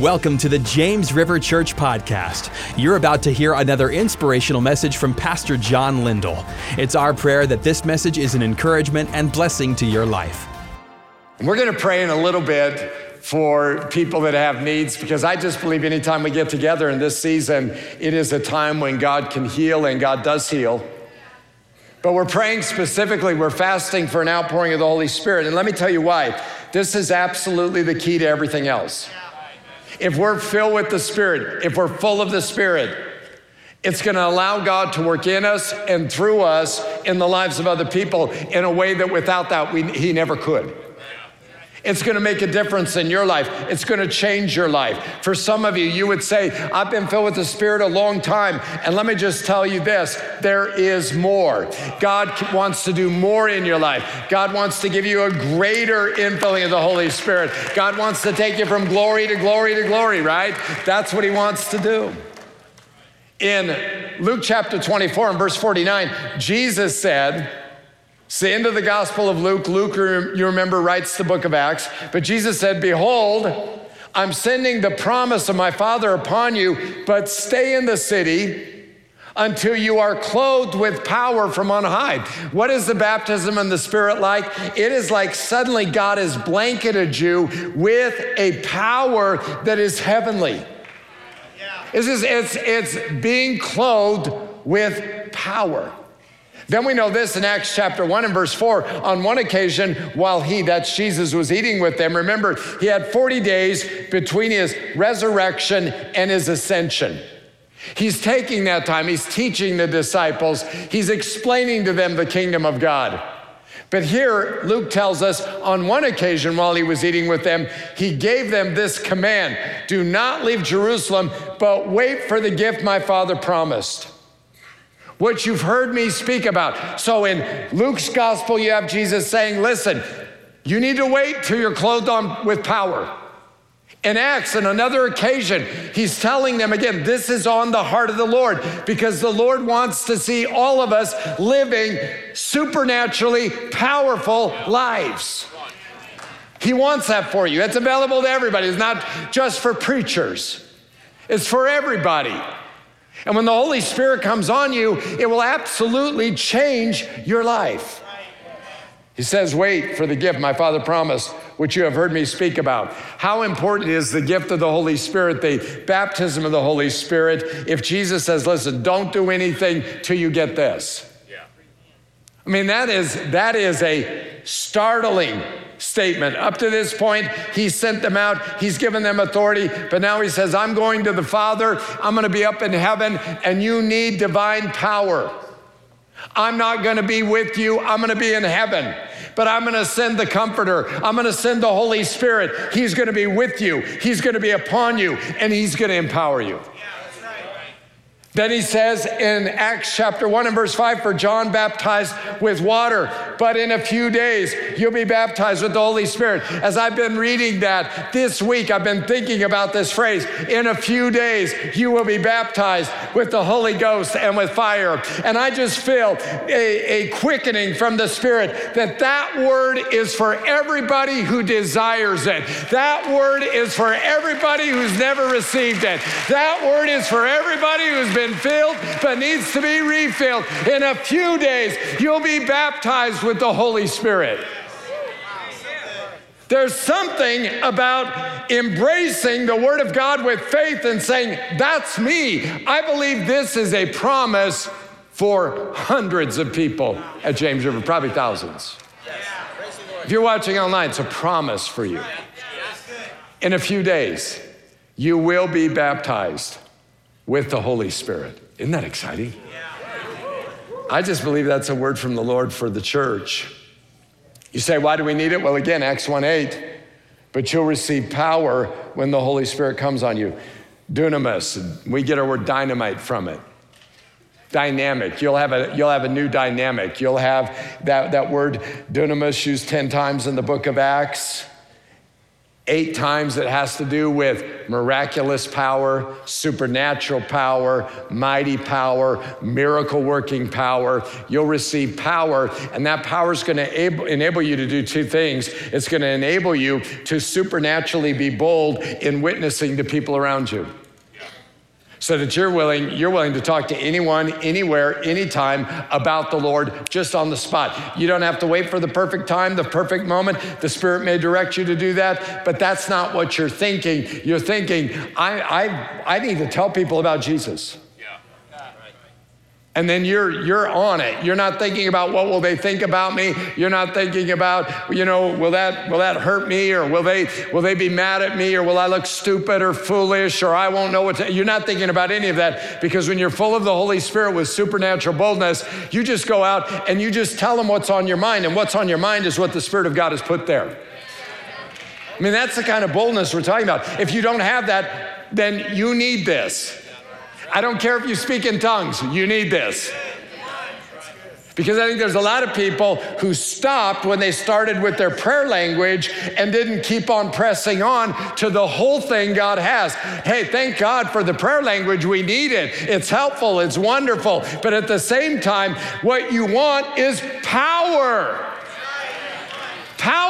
Welcome to the James River Church Podcast. You're about to hear another inspirational message from Pastor John Lindell. It's our prayer that this message is an encouragement and blessing to your life. We're going to pray in a little bit for people that have needs because I just believe anytime we get together in this season, it is a time when God can heal and God does heal. But we're praying specifically, we're fasting for an outpouring of the Holy Spirit. And let me tell you why. This is absolutely the key to everything else. If we're filled with the Spirit, if we're full of the Spirit, it's going to allow God to work in us and through us in the lives of other people in a way that without that, we, He never could. It's going to make a difference in your life. It's going to change your life. For some of you, you would say, I've been filled with the Spirit a long time. And let me just tell you this there is more. God wants to do more in your life. God wants to give you a greater infilling of the Holy Spirit. God wants to take you from glory to glory to glory, right? That's what He wants to do. In Luke chapter 24 and verse 49, Jesus said, it's the end of the Gospel of Luke. Luke, you remember, writes the book of Acts. But Jesus said, Behold, I'm sending the promise of my Father upon you, but stay in the city until you are clothed with power from on high. What is the baptism in the Spirit like? It is like suddenly God has blanketed you with a power that is heavenly. It's, just, it's, it's being clothed with power. Then we know this in Acts chapter 1 and verse 4. On one occasion, while he, that's Jesus, was eating with them, remember, he had 40 days between his resurrection and his ascension. He's taking that time, he's teaching the disciples, he's explaining to them the kingdom of God. But here, Luke tells us on one occasion while he was eating with them, he gave them this command do not leave Jerusalem, but wait for the gift my father promised what you've heard me speak about. So in Luke's gospel, you have Jesus saying, Listen, you need to wait till you're clothed on with power. In Acts, on another occasion, he's telling them again, this is on the heart of the Lord because the Lord wants to see all of us living supernaturally powerful lives. He wants that for you. It's available to everybody. It's not just for preachers, it's for everybody. And when the Holy Spirit comes on you, it will absolutely change your life. He says, Wait for the gift my Father promised, which you have heard me speak about. How important is the gift of the Holy Spirit, the baptism of the Holy Spirit? If Jesus says, Listen, don't do anything till you get this. I mean, that is, that is a startling statement. Up to this point, he sent them out, he's given them authority, but now he says, I'm going to the Father, I'm going to be up in heaven, and you need divine power. I'm not going to be with you, I'm going to be in heaven. But I'm going to send the Comforter. I'm going to send the Holy Spirit. He's going to be with you. He's going to be upon you, and He's going to empower you. Then he says in Acts chapter 1 and verse 5 for John baptized with water, but in a few days you'll be baptized with the Holy Spirit. As I've been reading that this week, I've been thinking about this phrase in a few days you will be baptized with the Holy Ghost and with fire. And I just feel a, a quickening from the Spirit that that word is for everybody who desires it. That word is for everybody who's never received it. That word is for everybody who's been been filled but needs to be refilled. In a few days, you'll be baptized with the Holy Spirit. There's something about embracing the Word of God with faith and saying, That's me. I believe this is a promise for hundreds of people at James River, probably thousands. If you're watching online, it's a promise for you. In a few days, you will be baptized with the Holy Spirit. Isn't that exciting? I just believe that's a word from the Lord for the church. You say, why do we need it? Well, again, Acts 1 8. But you'll receive power when the Holy Spirit comes on you. Dunamis, we get our word dynamite from it. Dynamic. You'll have a, you'll have a new dynamic. You'll have that, that word dunamis used 10 times in the book of Acts. Eight times it has to do with miraculous power, supernatural power, mighty power, miracle working power. You'll receive power, and that power is going to enable you to do two things. It's going to enable you to supernaturally be bold in witnessing to people around you so that you're willing you're willing to talk to anyone anywhere anytime about the lord just on the spot. You don't have to wait for the perfect time the perfect moment. The spirit may direct you to do that but that's not what you're thinking. You're thinking i i, I need to tell people about jesus and then you're you're on it. You're not thinking about what will they think about me. You're not thinking about you know will that will that hurt me or will they will they be mad at me or will i look stupid or foolish or i won't know what to, you're not thinking about any of that because when you're full of the holy spirit with supernatural boldness you just go out and you just tell them what's on your mind and what's on your mind is what the spirit of god has put there. I mean that's the kind of boldness we're talking about. If you don't have that then you need this I don't care if you speak in tongues, you need this. Because I think there's a lot of people who stopped when they started with their prayer language and didn't keep on pressing on to the whole thing God has. Hey, thank God for the prayer language. We need it. It's helpful, it's wonderful. But at the same time, what you want is power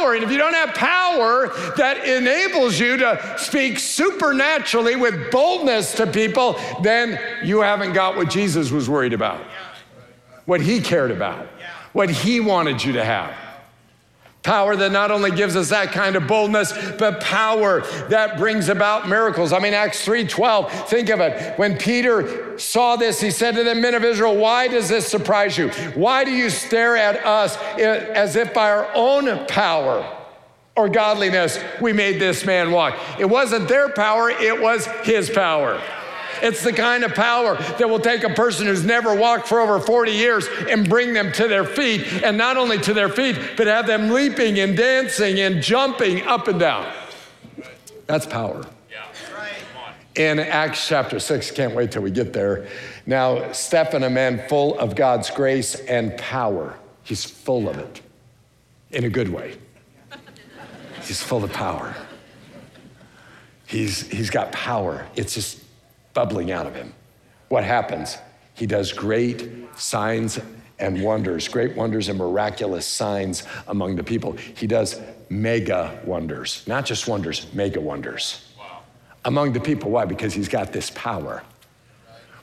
power. And if you don't have power that enables you to speak supernaturally with boldness to people, then you haven't got what Jesus was worried about, what he cared about, what he wanted you to have. Power that not only gives us that kind of boldness, but power that brings about miracles. I mean, Acts 3:12, think of it. When Peter saw this, he said to the men of Israel, Why does this surprise you? Why do you stare at us as if by our own power or godliness we made this man walk? It wasn't their power, it was his power. It's the kind of power that will take a person who's never walked for over 40 years and bring them to their feet, and not only to their feet, but have them leaping and dancing and jumping up and down. That's power. In Acts chapter 6, can't wait till we get there. Now, Stephen, a man full of God's grace and power, he's full of it in a good way. He's full of power. He's, he's got power. It's just bubbling out of him. What happens? He does great signs and wonders, great wonders and miraculous signs among the people. He does mega wonders, not just wonders, mega wonders wow. among the people. Why? Because he's got this power.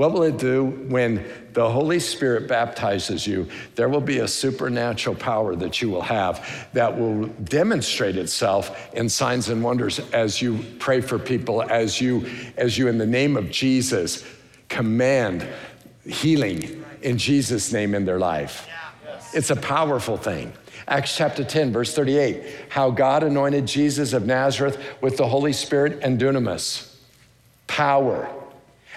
What will it do when the Holy Spirit baptizes you? There will be a supernatural power that you will have that will demonstrate itself in signs and wonders as you pray for people, as you, as you in the name of Jesus, command healing in Jesus' name in their life. It's a powerful thing. Acts chapter 10, verse 38, how God anointed Jesus of Nazareth with the Holy Spirit and dunamis, power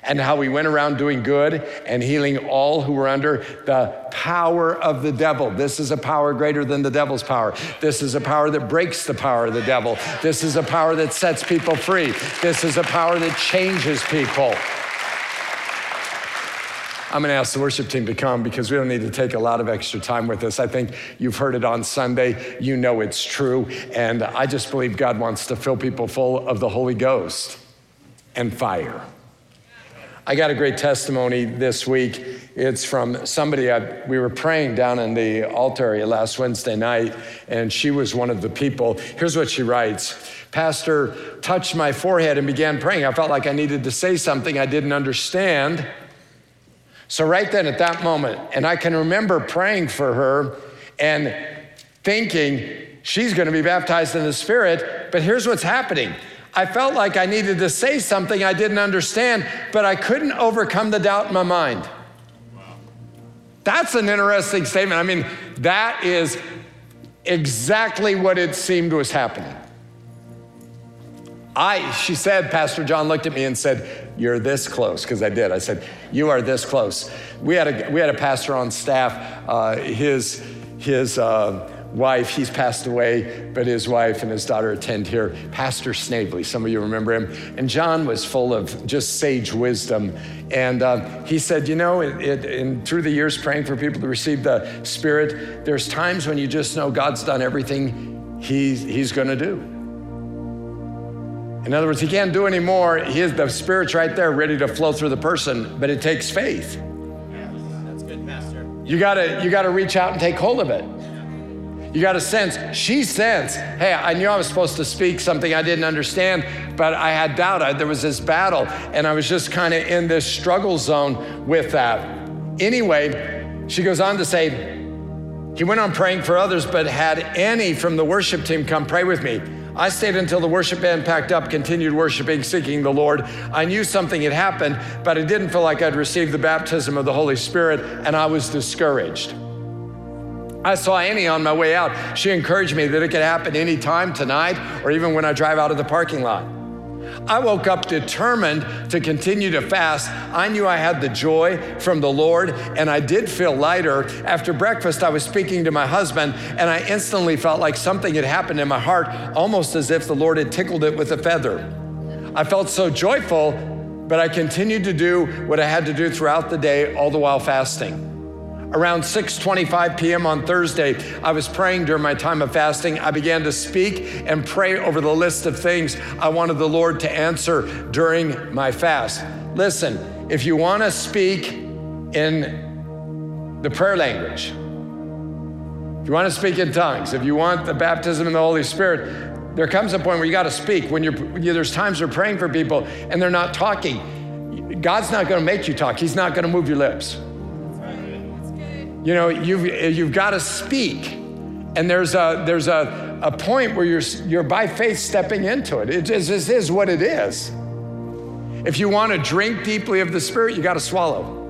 and how he went around doing good and healing all who were under the power of the devil. This is a power greater than the devil's power. This is a power that breaks the power of the devil. This is a power that sets people free. This is a power that changes people. I'm going to ask the worship team to come because we don't need to take a lot of extra time with this. I think you've heard it on Sunday. You know it's true. And I just believe God wants to fill people full of the Holy Ghost and fire. I got a great testimony this week. It's from somebody I, we were praying down in the altar area last Wednesday night, and she was one of the people. Here's what she writes Pastor touched my forehead and began praying. I felt like I needed to say something I didn't understand. So, right then at that moment, and I can remember praying for her and thinking, she's going to be baptized in the Spirit, but here's what's happening. I felt like I needed to say something I didn't understand, but I couldn't overcome the doubt in my mind. That's an interesting statement. I mean, that is exactly what it seemed was happening. I, she said, Pastor John looked at me and said, You're this close, because I did. I said, You are this close. We had a, we had a pastor on staff, uh, his, his, uh, wife, he's passed away, but his wife and his daughter attend here. Pastor Snavely, some of you remember him. And John was full of just sage wisdom. And uh, he said, You know, it, it, in, through the years praying for people to receive the Spirit, there's times when you just know God's done everything he's, he's going to do. In other words, he can't do any more. He is, the Spirit's right there ready to flow through the person, but it takes faith. That's good, Pastor. You gotta, you gotta reach out and take hold of it. You got a sense, she sensed, hey, I knew I was supposed to speak something I didn't understand, but I had doubt. I, there was this battle, and I was just kind of in this struggle zone with that. Anyway, she goes on to say, he went on praying for others, but had Annie from the worship team come pray with me. I stayed until the worship band packed up, continued worshiping, seeking the Lord. I knew something had happened, but I didn't feel like I'd received the baptism of the Holy Spirit, and I was discouraged. I saw Annie on my way out. She encouraged me that it could happen anytime tonight or even when I drive out of the parking lot. I woke up determined to continue to fast. I knew I had the joy from the Lord, and I did feel lighter. After breakfast, I was speaking to my husband, and I instantly felt like something had happened in my heart, almost as if the Lord had tickled it with a feather. I felt so joyful, but I continued to do what I had to do throughout the day, all the while fasting. Around 6:25 p.m. on Thursday, I was praying during my time of fasting. I began to speak and pray over the list of things I wanted the Lord to answer during my fast. Listen, if you want to speak in the prayer language, if you want to speak in tongues, if you want the baptism in the Holy Spirit, there comes a point where you got to speak. When you're, there's times you're praying for people and they're not talking. God's not going to make you talk. He's not going to move your lips. You know, you've, you've got to speak. And there's a, there's a, a point where you're, you're by faith stepping into it. It just, it is what it is. If you want to drink deeply of the Spirit, you got to swallow.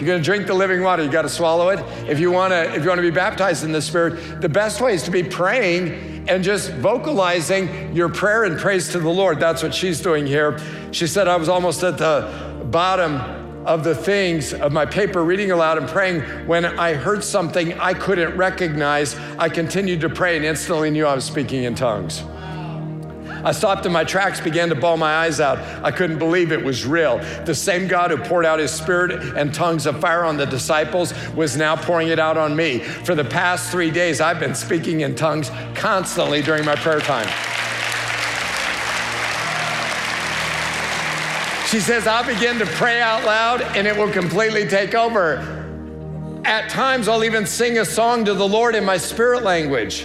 If you're going to drink the living water, you got to swallow it. If you want to, if you want to be baptized in the Spirit, the best way is to be praying and just vocalizing your prayer and praise to the Lord. That's what she's doing here. She said, I was almost at the bottom of the things of my paper, reading aloud and praying. When I heard something I couldn't recognize, I continued to pray and instantly knew I was speaking in tongues. I stopped in my tracks, began to bawl my eyes out. I couldn't believe it was real. The same God who poured out his spirit and tongues of fire on the disciples was now pouring it out on me. For the past three days, I've been speaking in tongues constantly during my prayer time. She says, I'll begin to pray out loud and it will completely take over. At times, I'll even sing a song to the Lord in my spirit language.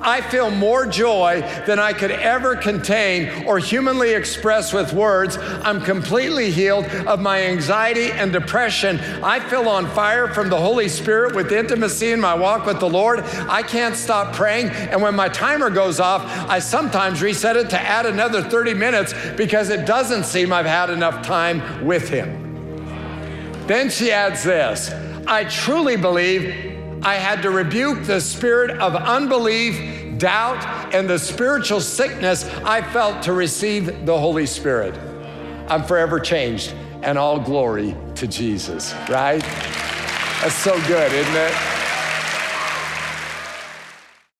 I feel more joy than I could ever contain or humanly express with words. I'm completely healed of my anxiety and depression. I feel on fire from the Holy Spirit with intimacy in my walk with the Lord. I can't stop praying. And when my timer goes off, I sometimes reset it to add another 30 minutes because it doesn't seem I've had enough time with Him. Then she adds this I truly believe I had to rebuke the spirit of unbelief, doubt, and the spiritual sickness I felt to receive the Holy Spirit. I'm forever changed, and all glory to Jesus, right? That's so good, isn't it?